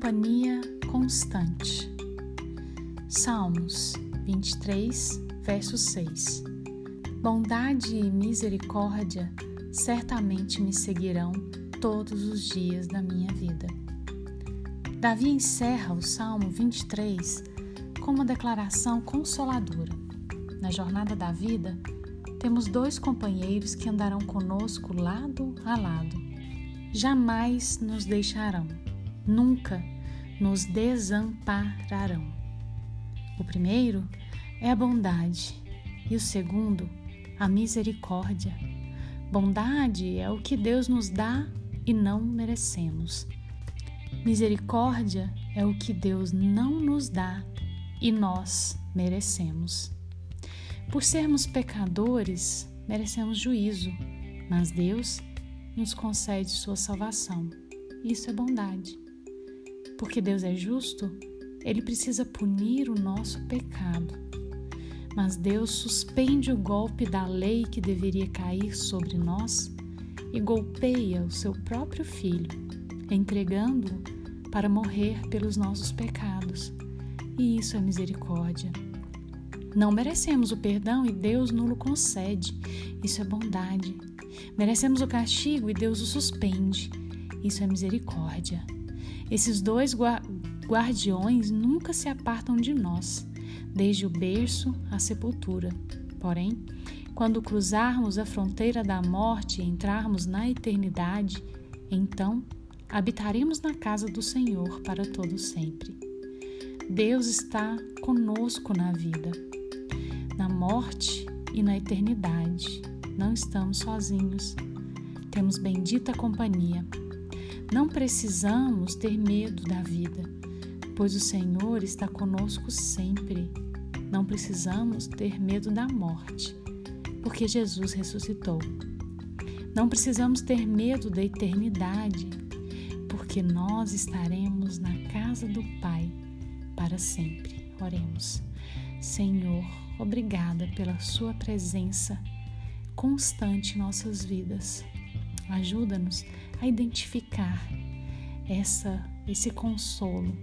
companhia constante. Salmos 23, verso 6. Bondade e misericórdia certamente me seguirão todos os dias da minha vida. Davi encerra o Salmo 23 com uma declaração consoladora. Na jornada da vida, temos dois companheiros que andarão conosco lado a lado. Jamais nos deixarão, nunca nos desampararão. O primeiro é a bondade e o segundo, a misericórdia. Bondade é o que Deus nos dá e não merecemos. Misericórdia é o que Deus não nos dá e nós merecemos. Por sermos pecadores, merecemos juízo, mas Deus nos concede sua salvação. Isso é bondade. Porque Deus é justo, ele precisa punir o nosso pecado. Mas Deus suspende o golpe da lei que deveria cair sobre nós e golpeia o seu próprio filho, entregando-o para morrer pelos nossos pecados. E isso é misericórdia. Não merecemos o perdão e Deus nulo concede. Isso é bondade. Merecemos o castigo e Deus o suspende. Isso é misericórdia. Esses dois guardiões nunca se apartam de nós, desde o berço à sepultura. Porém, quando cruzarmos a fronteira da morte e entrarmos na eternidade, então habitaremos na casa do Senhor para todo sempre. Deus está conosco na vida na morte e na eternidade. Não estamos sozinhos. Temos bendita companhia. Não precisamos ter medo da vida, pois o Senhor está conosco sempre. Não precisamos ter medo da morte, porque Jesus ressuscitou. Não precisamos ter medo da eternidade, porque nós estaremos na casa do Pai para sempre. Oremos. Senhor, obrigada pela Sua presença constante em nossas vidas. Ajuda-nos a identificar essa, esse consolo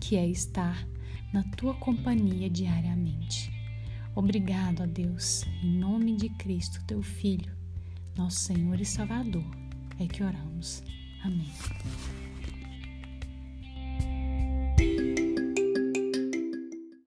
que é estar na Tua companhia diariamente. Obrigado a Deus, em nome de Cristo, Teu Filho, nosso Senhor e Salvador, é que oramos. Amém.